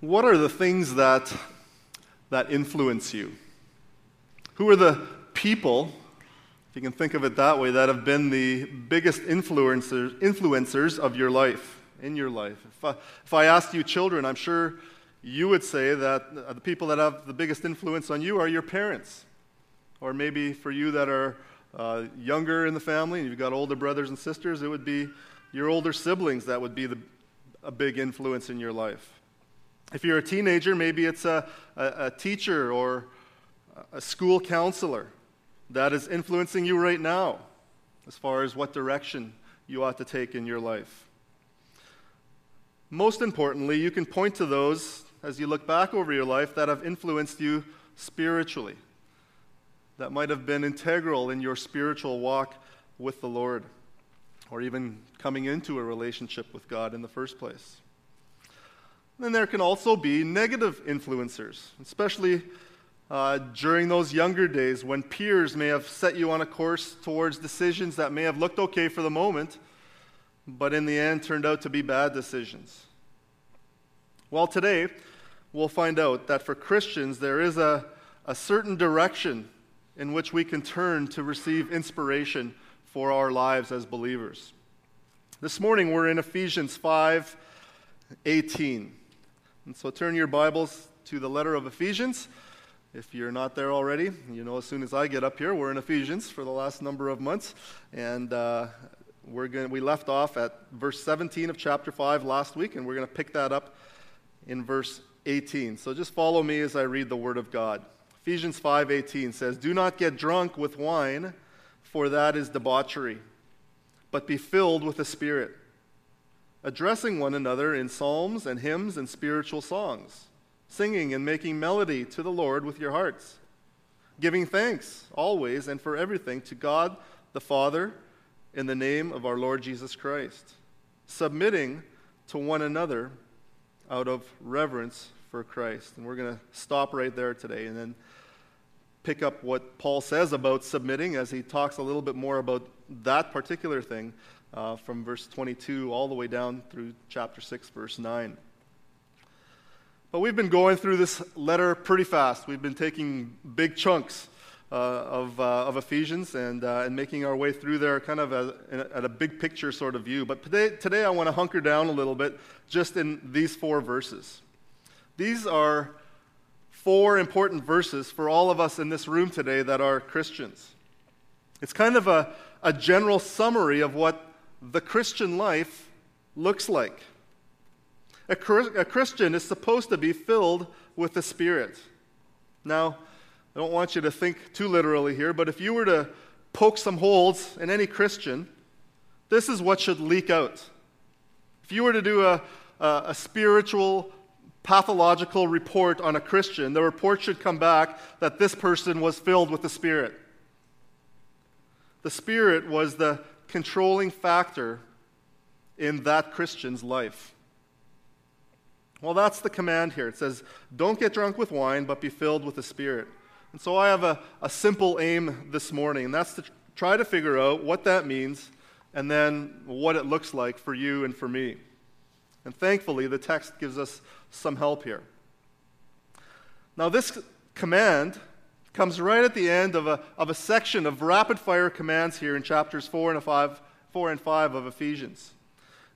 What are the things that, that influence you? Who are the people, if you can think of it that way, that have been the biggest influencers, influencers of your life, in your life? If I, if I asked you children, I'm sure you would say that the people that have the biggest influence on you are your parents. Or maybe for you that are uh, younger in the family and you've got older brothers and sisters, it would be your older siblings that would be the, a big influence in your life. If you're a teenager, maybe it's a, a, a teacher or a school counselor that is influencing you right now as far as what direction you ought to take in your life. Most importantly, you can point to those as you look back over your life that have influenced you spiritually, that might have been integral in your spiritual walk with the Lord, or even coming into a relationship with God in the first place. Then there can also be negative influencers, especially uh, during those younger days when peers may have set you on a course towards decisions that may have looked okay for the moment, but in the end turned out to be bad decisions. Well, today we'll find out that for Christians there is a, a certain direction in which we can turn to receive inspiration for our lives as believers. This morning we're in Ephesians 5 18. And so turn your Bibles to the letter of Ephesians. If you're not there already, you know as soon as I get up here, we're in Ephesians for the last number of months. And uh, we're going we left off at verse 17 of chapter 5 last week, and we're going to pick that up in verse 18. So just follow me as I read the Word of God. Ephesians 5:18 says, "Do not get drunk with wine, for that is debauchery, but be filled with the Spirit." Addressing one another in psalms and hymns and spiritual songs, singing and making melody to the Lord with your hearts, giving thanks always and for everything to God the Father in the name of our Lord Jesus Christ, submitting to one another out of reverence for Christ. And we're going to stop right there today and then pick up what Paul says about submitting as he talks a little bit more about that particular thing uh, from verse 22 all the way down through chapter 6, verse 9. But we've been going through this letter pretty fast. We've been taking big chunks uh, of, uh, of Ephesians and, uh, and making our way through there kind of a, at a big picture sort of view. But today, today I want to hunker down a little bit just in these four verses. These are four important verses for all of us in this room today that are Christians. It's kind of a, a general summary of what the Christian life looks like. A, a, Christian is supposed to be filled with the Spirit. Now, I don't want you to think too literally here, but if you were to poke some holes in any Christian, this is what should leak out. If you were to do a, a, a spiritual, pathological report on a Christian, the report should come back that this person was filled with the Spirit. The Spirit was the controlling factor in that Christian's life? Well, that's the command here. It says, Don't get drunk with wine, but be filled with the Spirit. And so I have a, a simple aim this morning, and that's to try to figure out what that means and then what it looks like for you and for me. And thankfully, the text gives us some help here. Now, this command comes right at the end of a, of a section of rapid fire commands here in chapters 4 and, 5, 4 and 5 of Ephesians.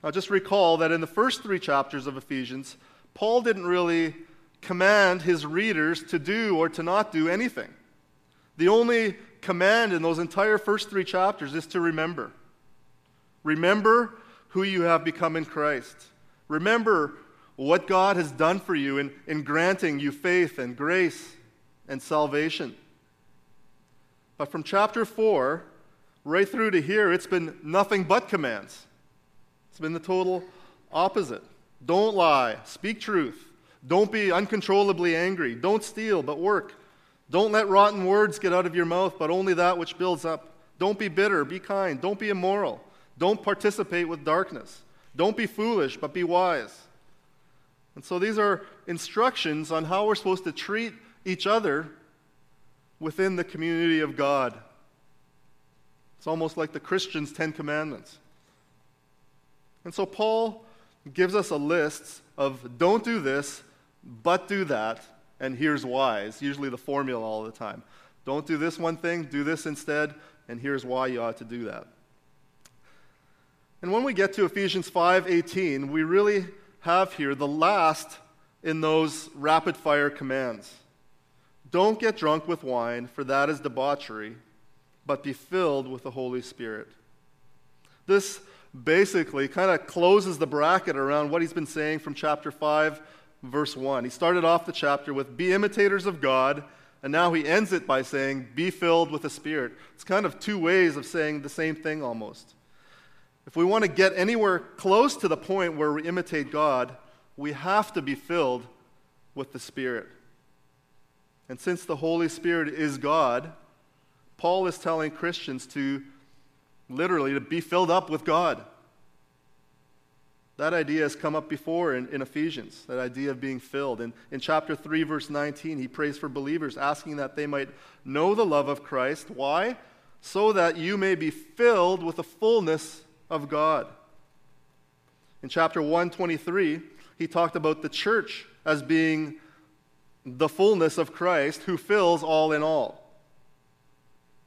Now, just recall that in the first three chapters of Ephesians, Paul didn't really command his readers to do or to not do anything. The only command in those entire first three chapters is to remember. Remember who you have become in Christ. Remember what God has done for you in, in granting you faith and grace and salvation. But from chapter 4 right through to here, it's been nothing but commands. It's been the total opposite. Don't lie, speak truth. Don't be uncontrollably angry. Don't steal, but work. Don't let rotten words get out of your mouth, but only that which builds up. Don't be bitter, be kind. Don't be immoral. Don't participate with darkness. Don't be foolish, but be wise. And so these are instructions on how we're supposed to treat each other within the community of God. It's almost like the Christian's Ten Commandments. And so Paul gives us a list of don't do this, but do that, and here's why. It's usually the formula all the time. Don't do this one thing, do this instead, and here's why you ought to do that. And when we get to Ephesians 5:18, we really have here the last in those rapid fire commands. Don't get drunk with wine, for that is debauchery, but be filled with the Holy Spirit. This basically kind of closes the bracket around what he's been saying from chapter 5, verse 1. He started off the chapter with, Be imitators of God, and now he ends it by saying, Be filled with the Spirit. It's kind of two ways of saying the same thing almost. If we want to get anywhere close to the point where we imitate God, we have to be filled with the Spirit. And since the Holy Spirit is God, Paul is telling Christians to literally to be filled up with God. That idea has come up before in, in Ephesians, that idea of being filled. And in chapter 3, verse 19, he prays for believers, asking that they might know the love of Christ. Why? So that you may be filled with the fullness of God. In chapter 123, he talked about the church as being the fullness of Christ who fills all in all.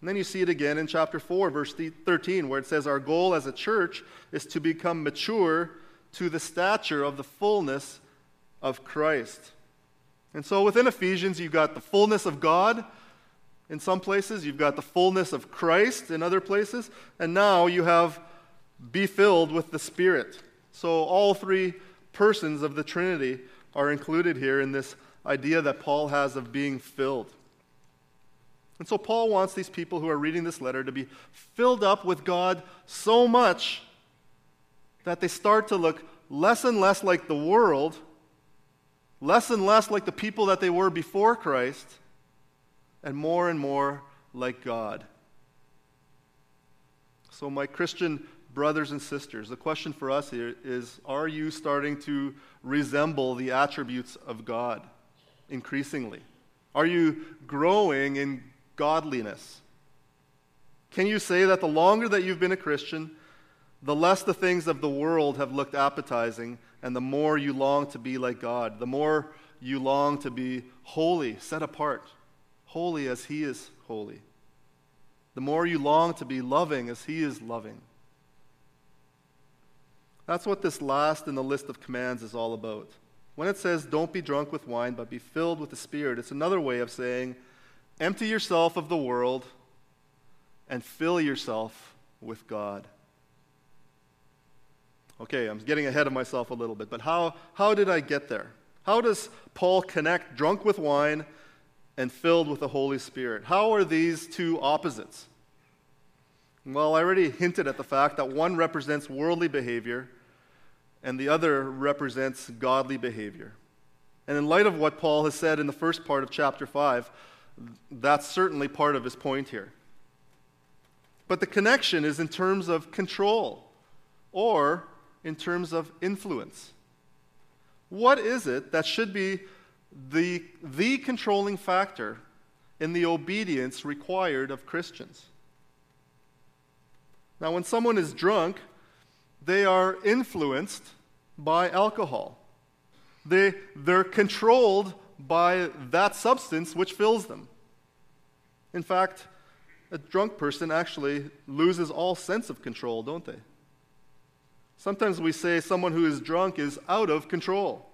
And then you see it again in chapter 4, verse 13, where it says, Our goal as a church is to become mature to the stature of the fullness of Christ. And so within Ephesians, you've got the fullness of God in some places, you've got the fullness of Christ in other places, and now you have be filled with the Spirit. So all three persons of the Trinity are included here in this idea that Paul has of being filled. And so Paul wants these people who are reading this letter to be filled up with God so much that they start to look less and less like the world, less and less like the people that they were before Christ, and more and more like God. So, my Christian brothers and sisters, the question for us here is are you starting to resemble the attributes of God increasingly? Are you growing in godliness? Can you say that the longer that you've been a Christian, the less the things of the world have looked appetizing, and the more you long to be like God, the more you long to be holy, set apart, holy as He is holy. The more you long to be loving as He is loving. That's what this last in the list of commands is all about. When it says, don't be drunk with wine, but be filled with the Spirit, it's another way of saying, empty yourself of the world and fill yourself with God. Okay, I'm getting ahead of myself a little bit, but how, how did I get there? How does Paul connect drunk with wine and filled with the Holy Spirit? How are these two opposites? Well, I already hinted at the fact that one represents worldly behavior and the other represents godly behavior. And in light of what Paul has said in the first part of chapter 5, that's certainly part of his point here. But the connection is in terms of control or in terms of influence. What is it that should be the, the controlling factor in the obedience required of Christians? Now, when someone is drunk, they are influenced by alcohol. They, they're controlled by that substance which fills them. In fact, a drunk person actually loses all sense of control, don't they? Sometimes we say someone who is drunk is out of control.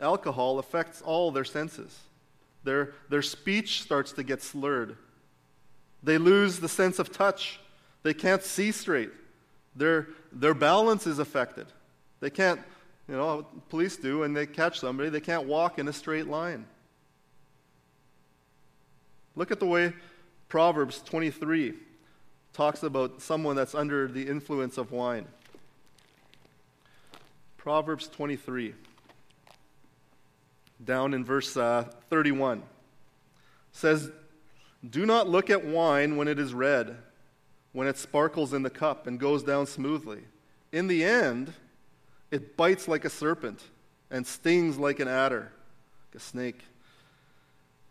Alcohol affects all their senses. Their, their speech starts to get slurred. They lose the sense of touch. They can't see straight. Their, their balance is affected. They can't, you know, police do when they catch somebody, they can't walk in a straight line. Look at the way Proverbs 23 talks about someone that's under the influence of wine. Proverbs 23, down in verse uh, 31, says, Do not look at wine when it is red, when it sparkles in the cup and goes down smoothly. In the end, it bites like a serpent and stings like an adder, like a snake.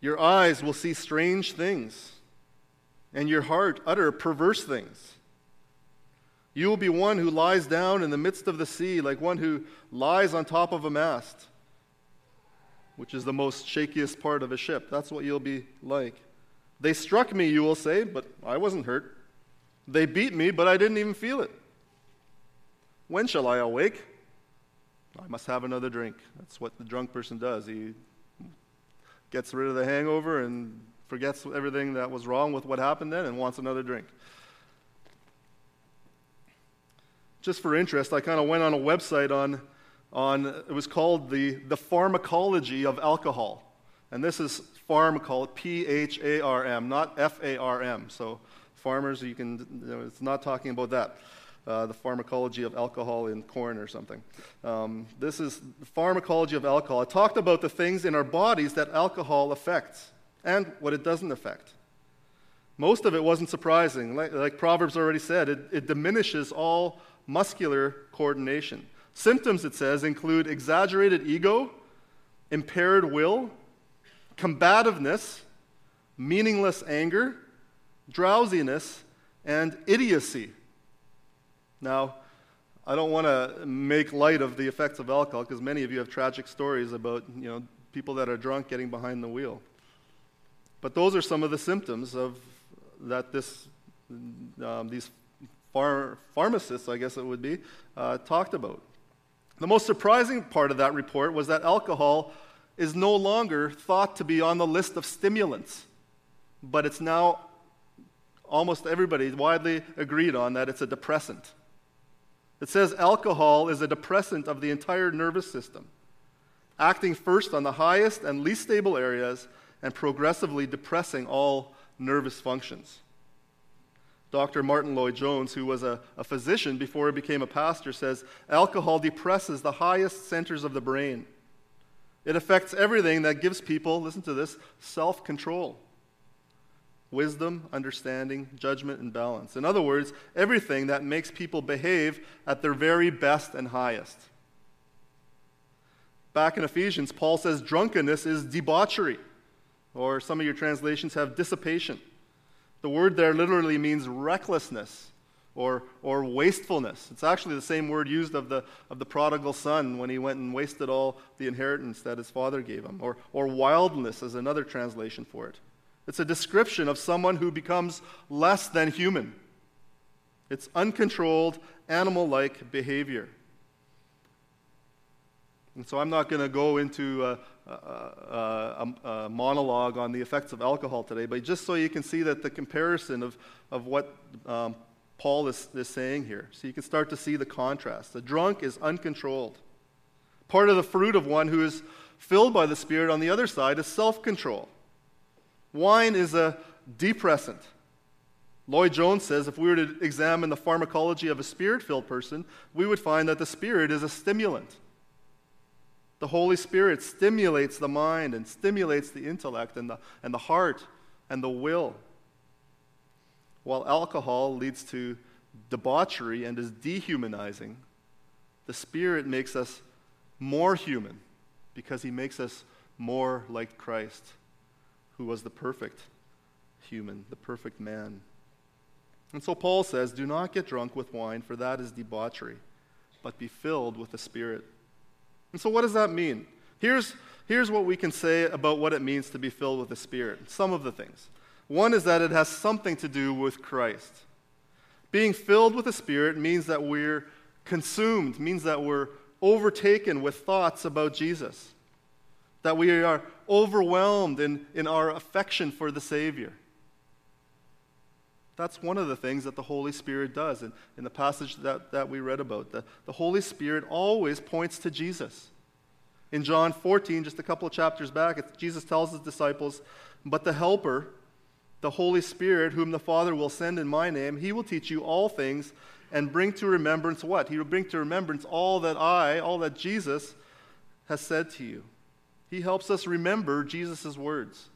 Your eyes will see strange things and your heart utter perverse things. You will be one who lies down in the midst of the sea, like one who lies on top of a mast. which is the most shakiest part of a ship. That's what you'll be like. They struck me, you will say, but I wasn't hurt. They beat me, but I didn't even feel it. When shall I awake? I must have another drink. That's what the drunk person does. He gets rid of the hangover and forgets everything that was wrong with what happened then and wants another drink. Just for interest, I kind of went on a website on, on it was called the, the Pharmacology of Alcohol. And this is pharmacology, P H A R M, not F A R M. So, farmers, you can, you know, it's not talking about that. Uh, the pharmacology of alcohol in corn or something. Um, this is pharmacology of alcohol. It talked about the things in our bodies that alcohol affects and what it doesn't affect. Most of it wasn't surprising. Like, like Proverbs already said, it, it diminishes all muscular coordination. Symptoms, it says, include exaggerated ego, impaired will, combativeness, meaningless anger, drowsiness, and idiocy. Now, I don't want to make light of the effects of alcohol because many of you have tragic stories about you know, people that are drunk getting behind the wheel. But those are some of the symptoms of that this, um, these phar- pharmacists, I guess it would be, uh, talked about. The most surprising part of that report was that alcohol is no longer thought to be on the list of stimulants, but it's now almost everybody widely agreed on that it's a depressant. It says alcohol is a depressant of the entire nervous system, acting first on the highest and least stable areas and progressively depressing all nervous functions. Dr. Martyn Lloyd-Jones, who was a, a, physician before he became a pastor, says alcohol depresses the highest centers of the brain. It affects everything that gives people, listen to this, self control wisdom, understanding, judgment, and balance. In other words, everything that makes people behave at their very best and highest. Back in Ephesians, Paul says drunkenness is debauchery, or some of your translations have dissipation. The word there literally means recklessness or, or wastefulness. It's actually the same word used of the, of the prodigal son when he went and wasted all the inheritance that his father gave him, or, or wildness is another translation for it. It's a description of someone who becomes less than human. It's uncontrolled, animal like behavior. And so I'm not going to go into a, a, a, a, monologue on the effects of alcohol today, but just so you can see that the comparison of, of what um, Paul is, is saying here. So you can start to see the contrast. The drunk is uncontrolled. Part of the fruit of one who is filled by the Spirit on the other side is self control. Wine is a depressant. Lloyd-Jones says if we were to examine the pharmacology of a spirit filled person, we would find that the spirit is a stimulant. The Holy Spirit stimulates the mind and stimulates the intellect and the, and the heart and the will. While alcohol leads to debauchery and is dehumanizing, the Spirit makes us more human because He makes us more like Christ who was the perfect human, the perfect man. And so Paul says, Do not get drunk with wine, for that is debauchery, but be filled with the Spirit. And so, what does that mean? Here's, here's what we can say about what it means to be filled with the Spirit. Some of the things. One is that it has something to do with Christ. Being filled with the Spirit means that we're consumed, means that we're overtaken with thoughts about Jesus that we are overwhelmed in, in our affection for the Savior. That's one of the things that the Holy Spirit does. In, in the passage that, that we read about, the, the Holy Spirit always points to Jesus. In John 14, just a couple of chapters back, Jesus tells his disciples, But the Helper, the Holy Spirit, whom the Father will send in my name, he will teach you all things and bring to remembrance what? He will bring to remembrance all that I, all that Jesus has said to you. He helps us remember Jesus' words.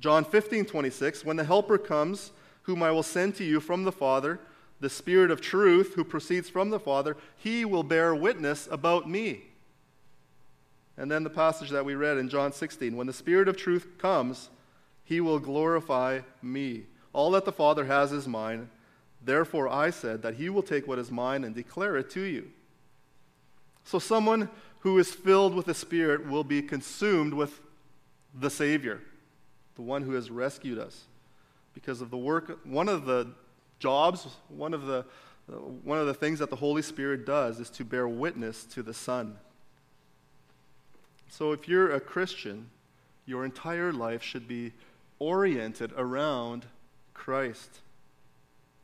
John 15, 26, when the Helper comes, whom I will send to you from the Father, the Spirit of truth who proceeds from the Father, he will bear witness about me. And then the passage that we read in John 16 when the Spirit of truth comes, he will glorify me. All that the Father has is mine. Therefore, I said that he will take what is mine and declare it to you. So, someone who is filled with the Spirit will be consumed with the Savior, the one who has rescued us. Because of the work, one of the jobs, one of the, one of the things that the Holy Spirit does is to bear witness to the Son. So if you're a Christian, your entire life should be oriented around Christ.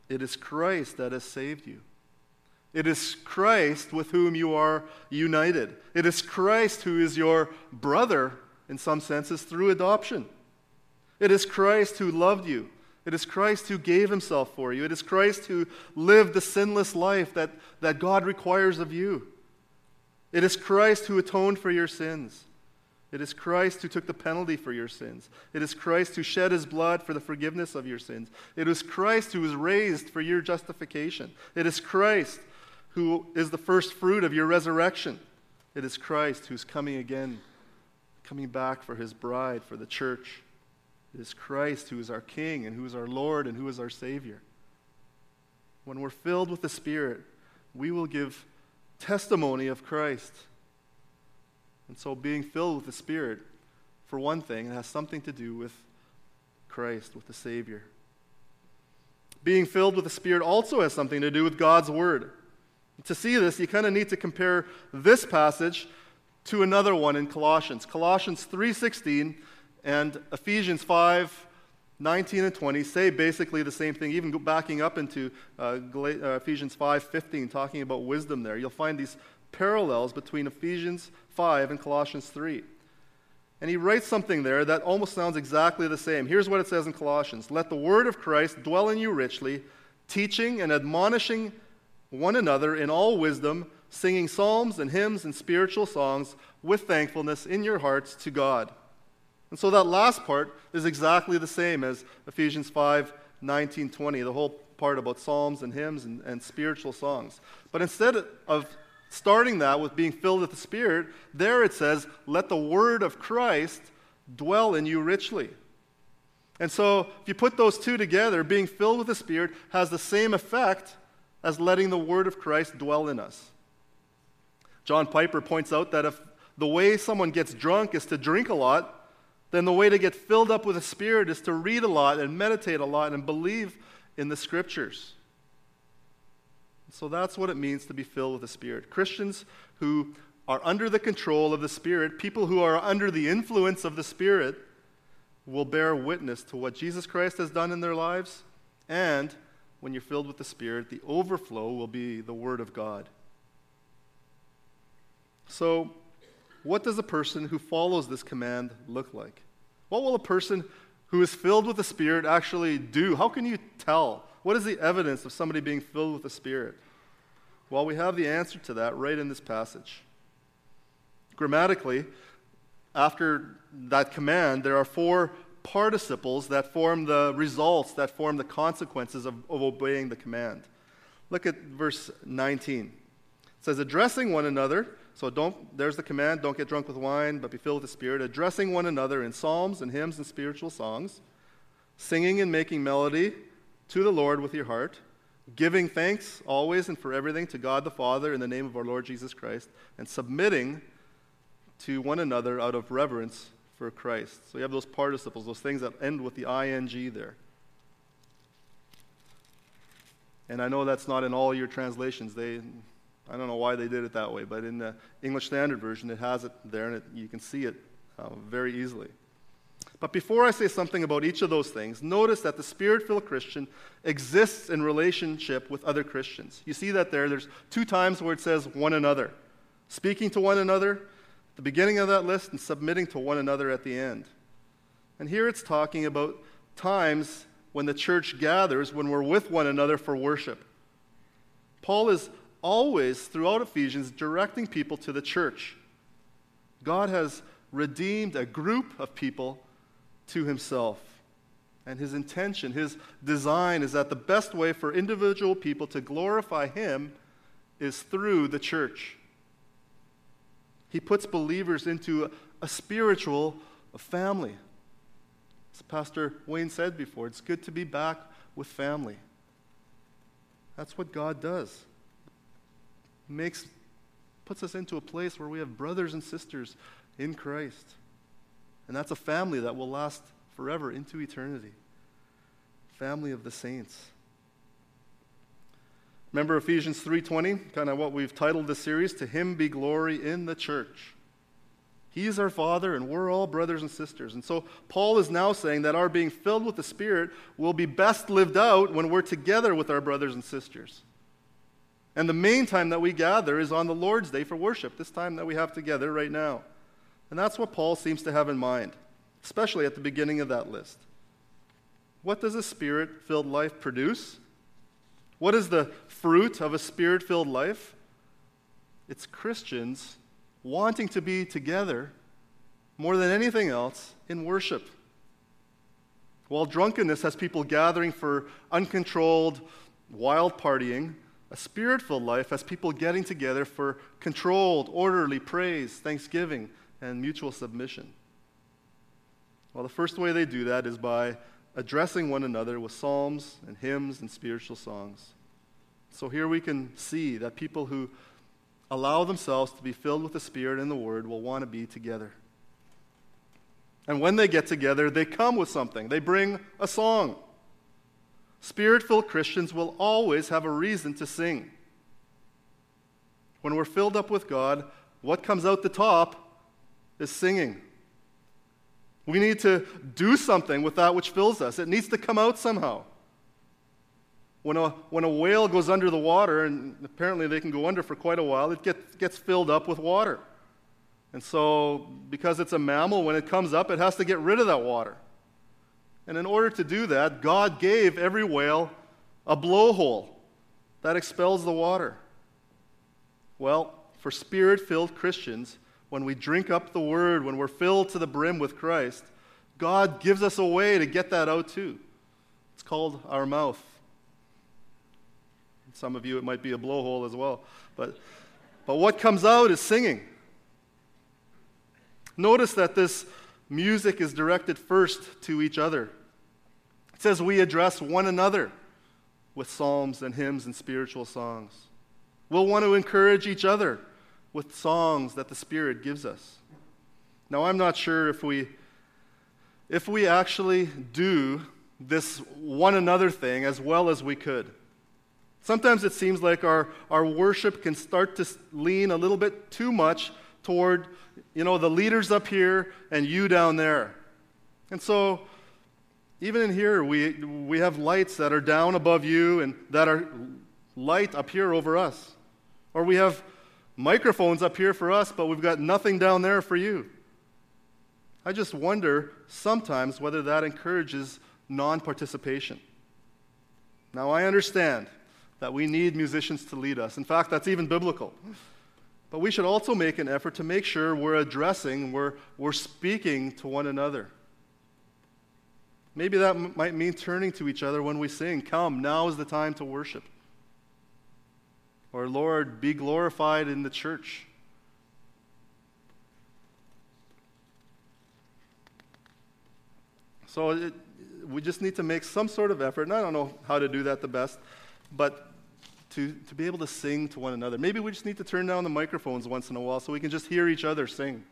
It is Christ that has saved you. It is Christ with whom you are united. It is Christ who is your brother, in some senses, through adoption. It is Christ who loved you. It is Christ who gave himself for you. It is Christ who lived the sinless life that, that God requires of you. It is Christ who atoned for your sins. It is Christ who took the penalty for your sins. It is Christ who shed his blood for the forgiveness of your sins. It is Christ who was raised for your justification. It is Christ who is the first fruit of your resurrection. It is Christ who's coming again, coming back for his bride, for the church. It is Christ who is our King and who is our Lord and who is our Savior. When we're filled with the Spirit, we will give testimony of Christ. And so, being filled with the Spirit, for one thing, it has something to do with Christ, with the Savior. Being filled with the Spirit also has something to do with God's Word. To see this, you kind of need to compare this passage to another one in Colossians. Colossians 3:16 and Ephesians 5 19 and 20 say basically the same thing, even backing up into uh, uh Ephesians 5 15, talking about wisdom there. You'll find these parallels between Ephesians 5 and Colossians 3. And he writes something there that almost sounds exactly the same. Here's what it says in Colossians Let the word of Christ dwell in you richly, teaching and admonishing one another in all wisdom, singing psalms and hymns and spiritual songs with thankfulness in your hearts to God. And so that last part is exactly the same as Ephesians 5 19, 20, the whole part about psalms and hymns and, and spiritual songs. But instead of starting that with being filled with the Spirit, there it says, Let the word of Christ dwell in you richly. And so, if you put those two together, being filled with the Spirit has the same effect as letting the word of Christ dwell in us. John Piper points out that if the way someone gets drunk is to drink a lot, then the way to get filled up with the Spirit is to read a lot and meditate a lot and believe in the Scriptures. So that's what it means to be filled with the Spirit. Christians who are under the control of the Spirit, people who are under the influence of the Spirit, will bear witness to what Jesus Christ has done in their lives. And when you're filled with the Spirit, the overflow will be the Word of God. So, what does a person who follows this command look like? What will a person who is filled with the Spirit actually do? How can you tell? What is the evidence of somebody being filled with the Spirit? Well, we have the answer to that right in this passage. Grammatically, after that command, there are four participles that form the results, that form the consequences of, of obeying the command. Look at verse 19. It says, addressing one another. So don't, there's the command, don't get drunk with wine, but be filled with the Spirit. Addressing one another in psalms and hymns and spiritual songs, singing and making melody to the Lord with your heart giving thanks always and for everything to God the Father in the name of our Lord Jesus Christ, and submitting to one another out of reverence for Christ. So you have those participles, those things that end with the ing there. And I know that's not in all your translations. They, I don't know why they did it that way, but in the English Standard Version, it has it there, and it, you can see it uh, very easily. But before I say something about each of those things, notice that the spirit filled Christian exists in relationship with other Christians. You see that there? There's two times where it says one another. Speaking to one another the beginning of that list and submitting to one another at the end. And here it's talking about times when the church gathers, when we're with one another for worship. Paul is always, throughout Ephesians, directing people to the church. God has redeemed a group of people to himself. And his intention, his design is that the best way for individual people to glorify him is through the church. He puts believers into a, spiritual family. As Pastor Wayne said before, it's good to be back with family. That's what God does. Makes puts us into a place where we have brothers and sisters in Christ. And that's a family that will last forever into eternity. Family of the saints. Remember Ephesians 3:20, kind of what we've titled this series, to him be glory in the church. He's our Father, and we're all brothers and sisters. And so Paul is now saying that our being filled with the Spirit will be best lived out when we're together with our brothers and sisters. And the main time that we gather is on the Lord's Day for worship, this time that we have together right now. And that's what Paul seems to have in mind, especially at the beginning of that list. What does a spirit filled life produce? What is the fruit of a spirit filled life? It's Christians wanting to be together more than anything else in worship. While drunkenness has people gathering for uncontrolled, wild partying, a spirit filled life has people getting together for controlled, orderly praise, thanksgiving, and mutual submission. Well, the first way they do that is by addressing one another with psalms and hymns and spiritual songs. So here we can see that people who allow themselves to be filled with the Spirit and the Word will want to be together. And when they get together, they come with something. They bring a song. Spirit filled Christians will always have a reason to sing. When we're filled up with God, what comes out the top is singing. We need to do something with that which fills us, it needs to come out somehow. When a, when a whale goes under the water, and apparently they can go under for quite a while, it gets, gets filled up with water. And so, because it's a mammal, when it comes up, it has to get rid of that water. And in order to do that, God gave every whale a blowhole that expels the water. Well, for spirit filled Christians, when we drink up the word, when we're filled to the brim with Christ, God gives us a way to get that out too. It's called our mouth. Some of you, it might be a blowhole as well. But, but what comes out is singing. Notice that this music is directed first to each other. It says we address one another with psalms and hymns and spiritual songs. We'll want to encourage each other with songs that the Spirit gives us. Now, I'm not sure if we, if we actually do this one another thing as well as we could. Sometimes it seems like our, our worship can start to lean a little bit too much toward, you know, the leaders up here and you down there. And so, even in here, we, we have lights that are down above you and that are light up here over us. Or we have microphones up here for us, but we've got nothing down there for you. I just wonder sometimes whether that encourages non participation. Now, I understand that we need musicians to lead us. In fact, that's even biblical. But we should also make an effort to make sure we're addressing, we're, we're speaking to one another. Maybe that m- might mean turning to each other when we sing, Come, now is the time to worship. Or, Lord, be glorified in the church. So it, we just need to make some sort of effort, and I don't know how to do that the best but to, to be able to sing to one another. Maybe we just need to turn down the microphones once in a while so we can just hear each other sing.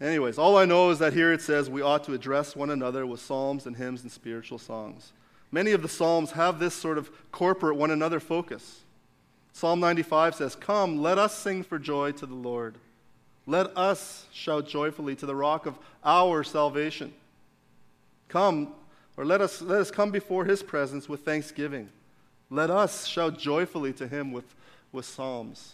Anyways, all I know is that here it says we ought to address one another with psalms and hymns and spiritual songs. Many of the psalms have this sort of corporate one another focus. Psalm 95 says, Come, let us sing for joy to the Lord. Let us shout joyfully to the rock of our salvation. Come, or let us, let us come before his presence with thanksgiving. Let us shout joyfully to him with, with psalms.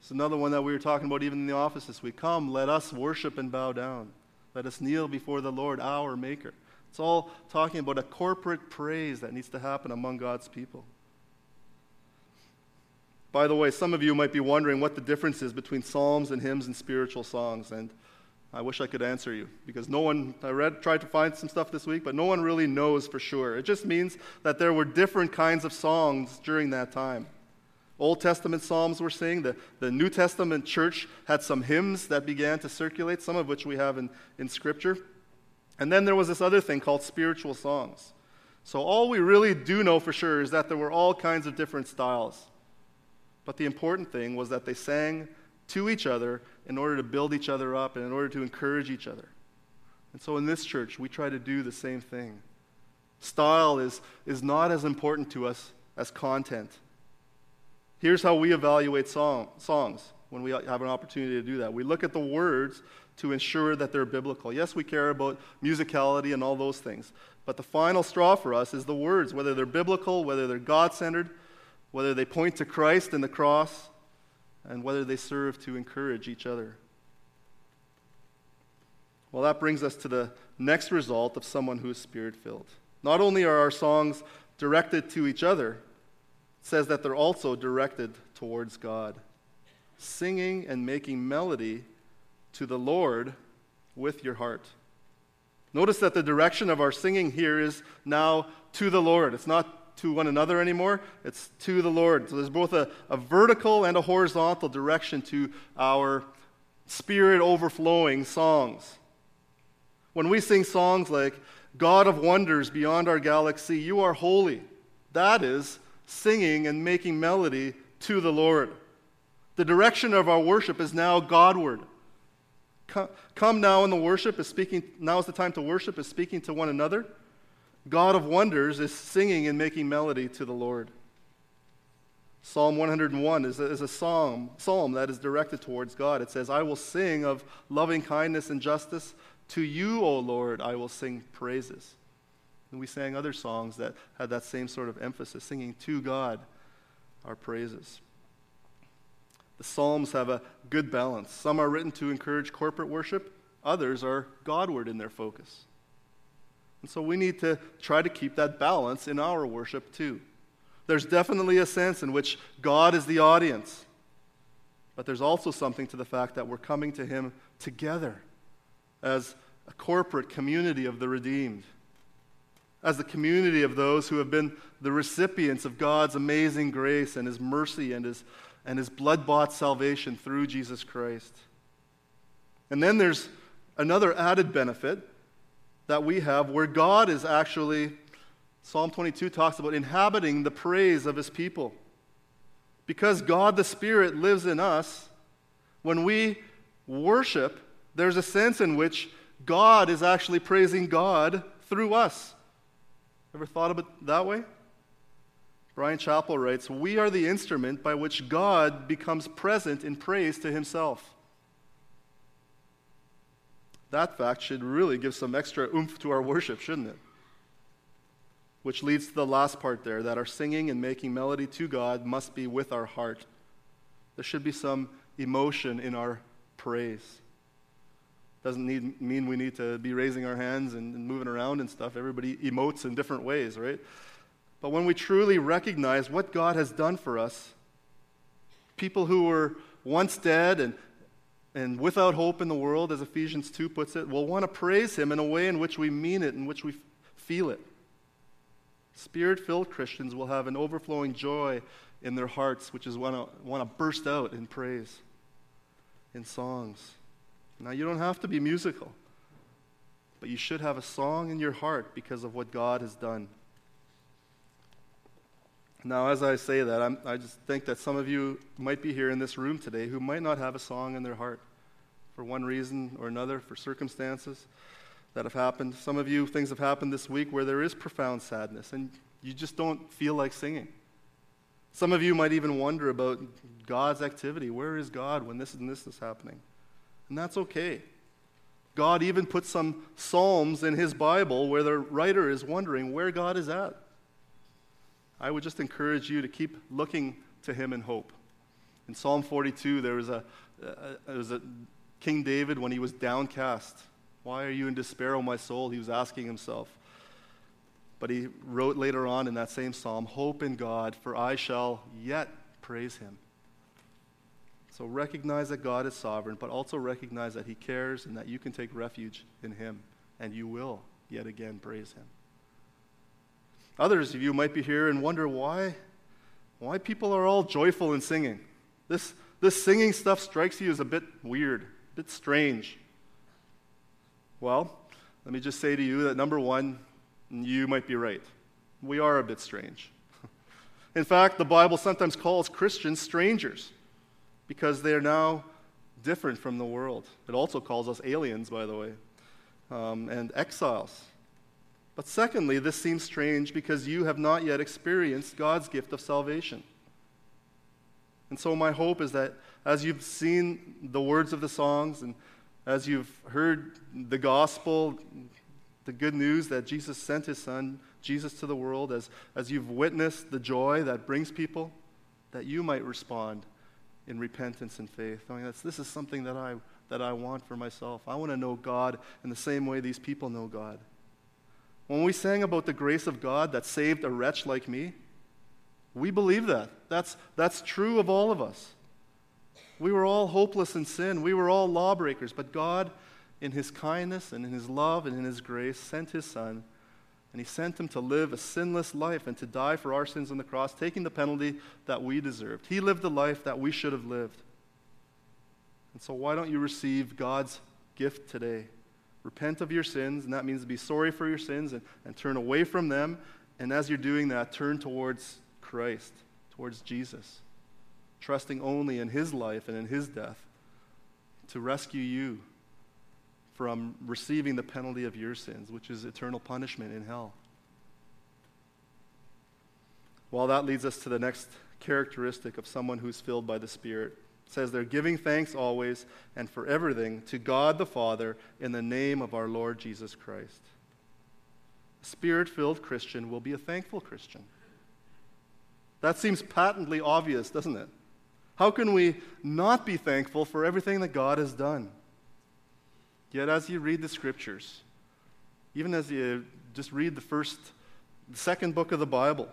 It's another one that we were talking about even in the office this week. Come, let us worship and bow down. Let us kneel before the Lord, our Maker. It's all talking about a corporate praise that needs to happen among God's people. By the way, some of you might be wondering what the difference is between psalms and hymns and spiritual songs. And I wish I could answer you because no one, I read, tried to find some stuff this week, but no one really knows for sure. It just means that there were different kinds of songs during that time. Old Testament psalms were sing. The, the New Testament church had some hymns that began to circulate, some of which we have in, in Scripture. And then there was this other thing called spiritual songs. So all we really do know for sure is that there were all kinds of different styles. But the important thing was that they sang to each other in order to build each other up and in order to encourage each other. And so in this church, we try to do the same thing. Style is, is not as important to us as content. Here's how we evaluate song, songs when we have an opportunity to do that. We look at the words to ensure that they're biblical. Yes, we care about musicality and all those things, but the final straw for us is the words, whether they're biblical, whether they're God centered, whether they point to Christ and the cross, and whether they serve to encourage each other. Well, that brings us to the next result of someone who is spirit filled. Not only are our songs directed to each other, it says that they're also directed towards God. Singing and making melody to the Lord with your heart. Notice that the direction of our singing here is now to the Lord. It's not to one another anymore, it's to the Lord. So there's both a, a vertical and a horizontal direction to our spirit overflowing songs. When we sing songs like, God of wonders beyond our galaxy, you are holy, that is singing and making melody to the Lord. The direction of our worship is now Godward. Come now in the worship is speaking, now is the time to worship, is speaking to one another. God of wonders is singing and making melody to the Lord. Psalm 101 is a, is a psalm, psalm that is directed towards God. It says, I will sing of loving kindness and justice. To you, O Lord, I will sing praises. And we sang other songs that had that same sort of emphasis, singing to God our praises. The Psalms have a good balance. Some are written to encourage corporate worship, others are Godward in their focus. And so we need to try to keep that balance in our worship too. There's definitely a sense in which God is the audience, but there's also something to the fact that we're coming to Him together as a corporate community of the redeemed, as the community of those who have been the recipients of God's amazing grace and His mercy and His, and his blood bought salvation through Jesus Christ. And then there's another added benefit that we have where God is actually, Psalm 22 talks about inhabiting the praise of His people. Because God the Spirit lives in us, when we worship, there's a sense in which God is actually praising God through us. Ever thought of it that way? Bryan Chapell writes, We are the instrument by which God becomes present in praise to himself. That fact should really give some extra oomph to our worship, shouldn't it? Which leads to the last part there that our singing and making melody to God must be with our heart. There should be some emotion in our praise. Doesn't need, mean we need to be raising our hands and, and moving around and stuff. Everybody emotes in different ways, right? But when we truly recognize what God has done for us, people who were once dead and, and without hope in the world, as Ephesians 2 puts it, will want to praise Him in a way in which we mean it, in which we feel it. Spirit filled Christians will have an overflowing joy in their hearts, which is want to, want to burst out in praise, in songs. Now, you don't have to be musical, but you should have a song in your heart because of what God has done. Now, as I say that, I'm, i just think that some of you might be here in this room today who might not have a song in their heart for one reason or another, for circumstances that have happened. Some of you, things have happened this week where there is profound sadness and you just don't feel like singing. Some of you might even wonder about God's activity. Where is God when this and this is happening? And that's okay. God even put some Psalms in his Bible where the writer is wondering where God is at. I would just encourage you to keep looking to him in hope. In Psalm 42, there was a, there was a King David when he was downcast. Why are you in despair, O my soul? He was asking himself. But he wrote later on in that same psalm, Hope in God, for I shall yet praise him. So recognize that God is sovereign, but also recognize that He cares and that you can take refuge in Him, and you will yet again praise Him. Others of you might be here and wonder why, why people are all joyful and singing. This, this singing stuff strikes you as a bit weird, a bit strange. Well, let me just say to you that number one, you might be right. We are a bit strange. In fact, the Bible sometimes calls Christians strangers because they are now different from the world. It also calls us aliens, by the way, um, and exiles. But secondly, this seems strange because you have not yet experienced God's gift of salvation. And so, my hope is that as you've seen the words of the songs and as you've heard the gospel, the good news that Jesus sent his son, Jesus, to the world, as, as you've witnessed the joy that brings people, that you might respond in repentance and faith, knowing that this is something that I, that I want for myself. I want to know God in the same way these people know God. When we sang about the grace of God that saved a wretch like me, we believe that. That's, that's true of all of us. We were all hopeless in sin. We were all lawbreakers. But God, in His kindness and in His love and in His grace, sent His Son. And He sent Him to live a sinless life and to die for our sins on the cross, taking the penalty that we deserved. He lived the life that we should have lived. And so, why don't you receive God's gift today? Repent of your sins, and that means to be sorry for your sins and, and turn away from them. And as you're doing that, turn towards Christ, towards Jesus, trusting only in his life and in his death to rescue you from receiving the penalty of your sins, which is eternal punishment in hell. Well, that leads us to the next characteristic of someone who's filled by the Spirit says they're giving thanks always and for everything to God the Father in the name of our Lord Jesus Christ. A spirit filled Christian will be a thankful Christian. That seems patently obvious, doesn't it? How can we not be thankful for everything that God has done? Yet, as you read the scriptures, even as you just read the first, the second book of the Bible,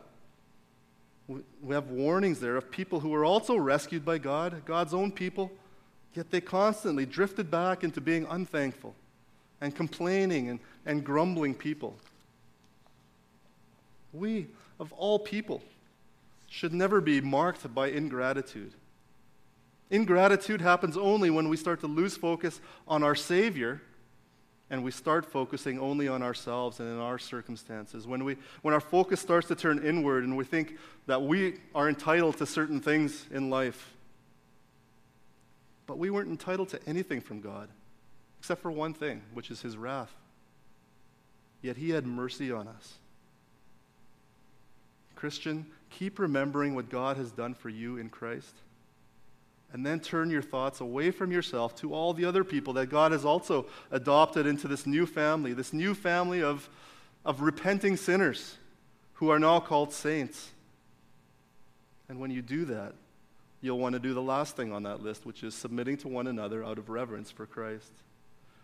we have warnings there of people who were also rescued by God, God's own people, yet they constantly drifted back into being unthankful and complaining and, and grumbling people. We, of all people, should never be marked by ingratitude. Ingratitude happens only when we start to lose focus on our Savior and we start focusing only on ourselves and in our circumstances, when, we, when our focus starts to turn inward and we think that we are entitled to certain things in life. But we weren't entitled to anything from God, except for one thing, which is His wrath. Yet He had mercy on us. Christian, keep remembering what God has done for you in Christ and then turn your thoughts away from yourself to all the other people that God has also adopted into this new family, this new family of, of repenting sinners who are now called saints. And when you do that, you'll want to do the last thing on that list, which is submitting to one another out of reverence for Christ.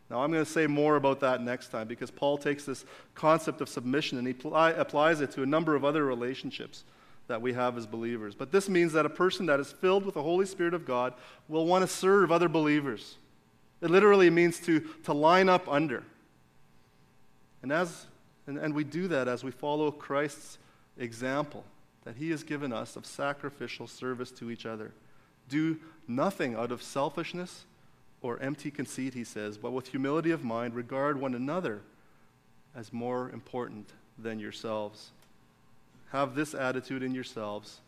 Now, I'm going to say more about that next time because Paul takes this concept of submission and he pl- applies it to a number of other relationships that we have as believers. But this means that a person that is filled with the Holy Spirit of God will want to serve other believers. It literally means to, to line up under. And, as, and, and we do that as we follow Christ's example that he has given us of sacrificial service to each other. Do nothing out of selfishness or empty conceit, he says, but with humility of mind, regard one another as more important than yourselves. Have this attitude in yourselves,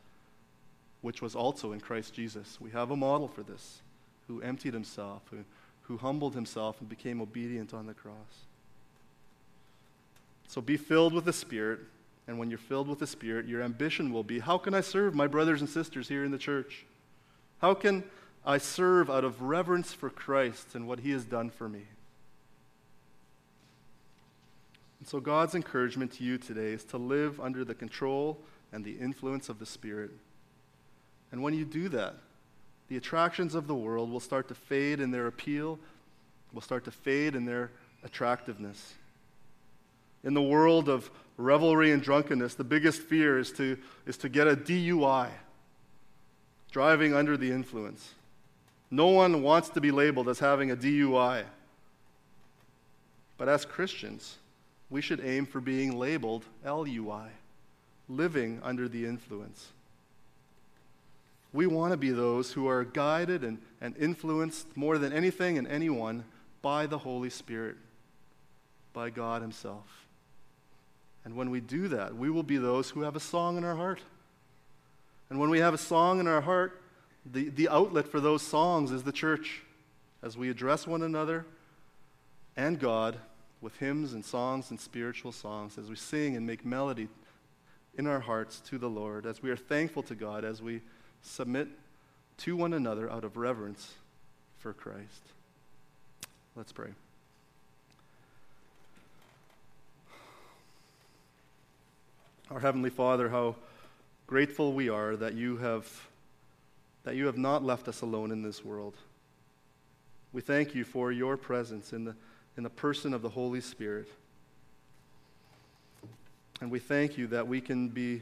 which was also in Christ Jesus. We have a model for this, who emptied himself, who, who humbled himself, and became obedient on the cross. So be filled with the Spirit, and when you're filled with the Spirit, your ambition will be how can I serve my brothers and sisters here in the church? How can I serve out of reverence for Christ and what he has done for me? And so, God's encouragement to you today is to live under the control and the influence of the Spirit. And when you do that, the attractions of the world will start to fade in their appeal, will start to fade in their attractiveness. In the world of revelry and drunkenness, the biggest fear is to, is to get a DUI, driving under the influence. No one wants to be labeled as having a DUI. But as Christians, we should aim for being labeled LUI, living under the influence. We want to be those who are guided and, and influenced more than anything and anyone by the Holy Spirit, by God Himself. And when we do that, we will be those who have a song in our heart. And when we have a song in our heart, the, the outlet for those songs is the church. As we address one another and God with hymns and songs and spiritual songs, as we sing and make melody in our hearts to the Lord, as we are thankful to God, as we submit to one another out of reverence for Christ. Let's pray. Our Heavenly Father, how grateful we are that you have, that you have not left us alone in this world. We thank you for your presence in the, in the person of the Holy Spirit. And we thank you that we can be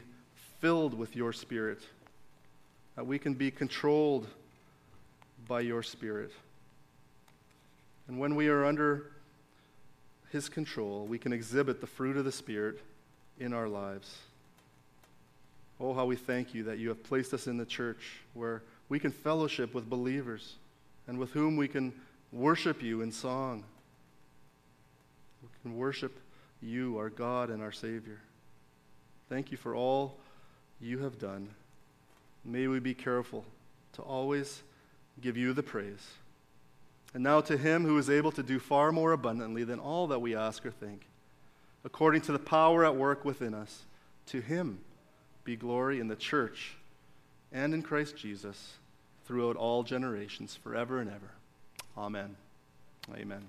filled with your Spirit, that we can be controlled by your Spirit. And when we are under his control, we can exhibit the fruit of the Spirit in our lives. Oh, how we thank you that you have placed us in the church where we can fellowship with believers and with whom we can worship you in song. Can worship you, our God and our Savior. Thank you for all you have done. May we be careful to always give you the praise. And now to him who is able to do far more abundantly than all that we ask or think, according to the power at work within us, to him be glory in the church and in Christ Jesus throughout all generations, forever and ever. Amen. Amen.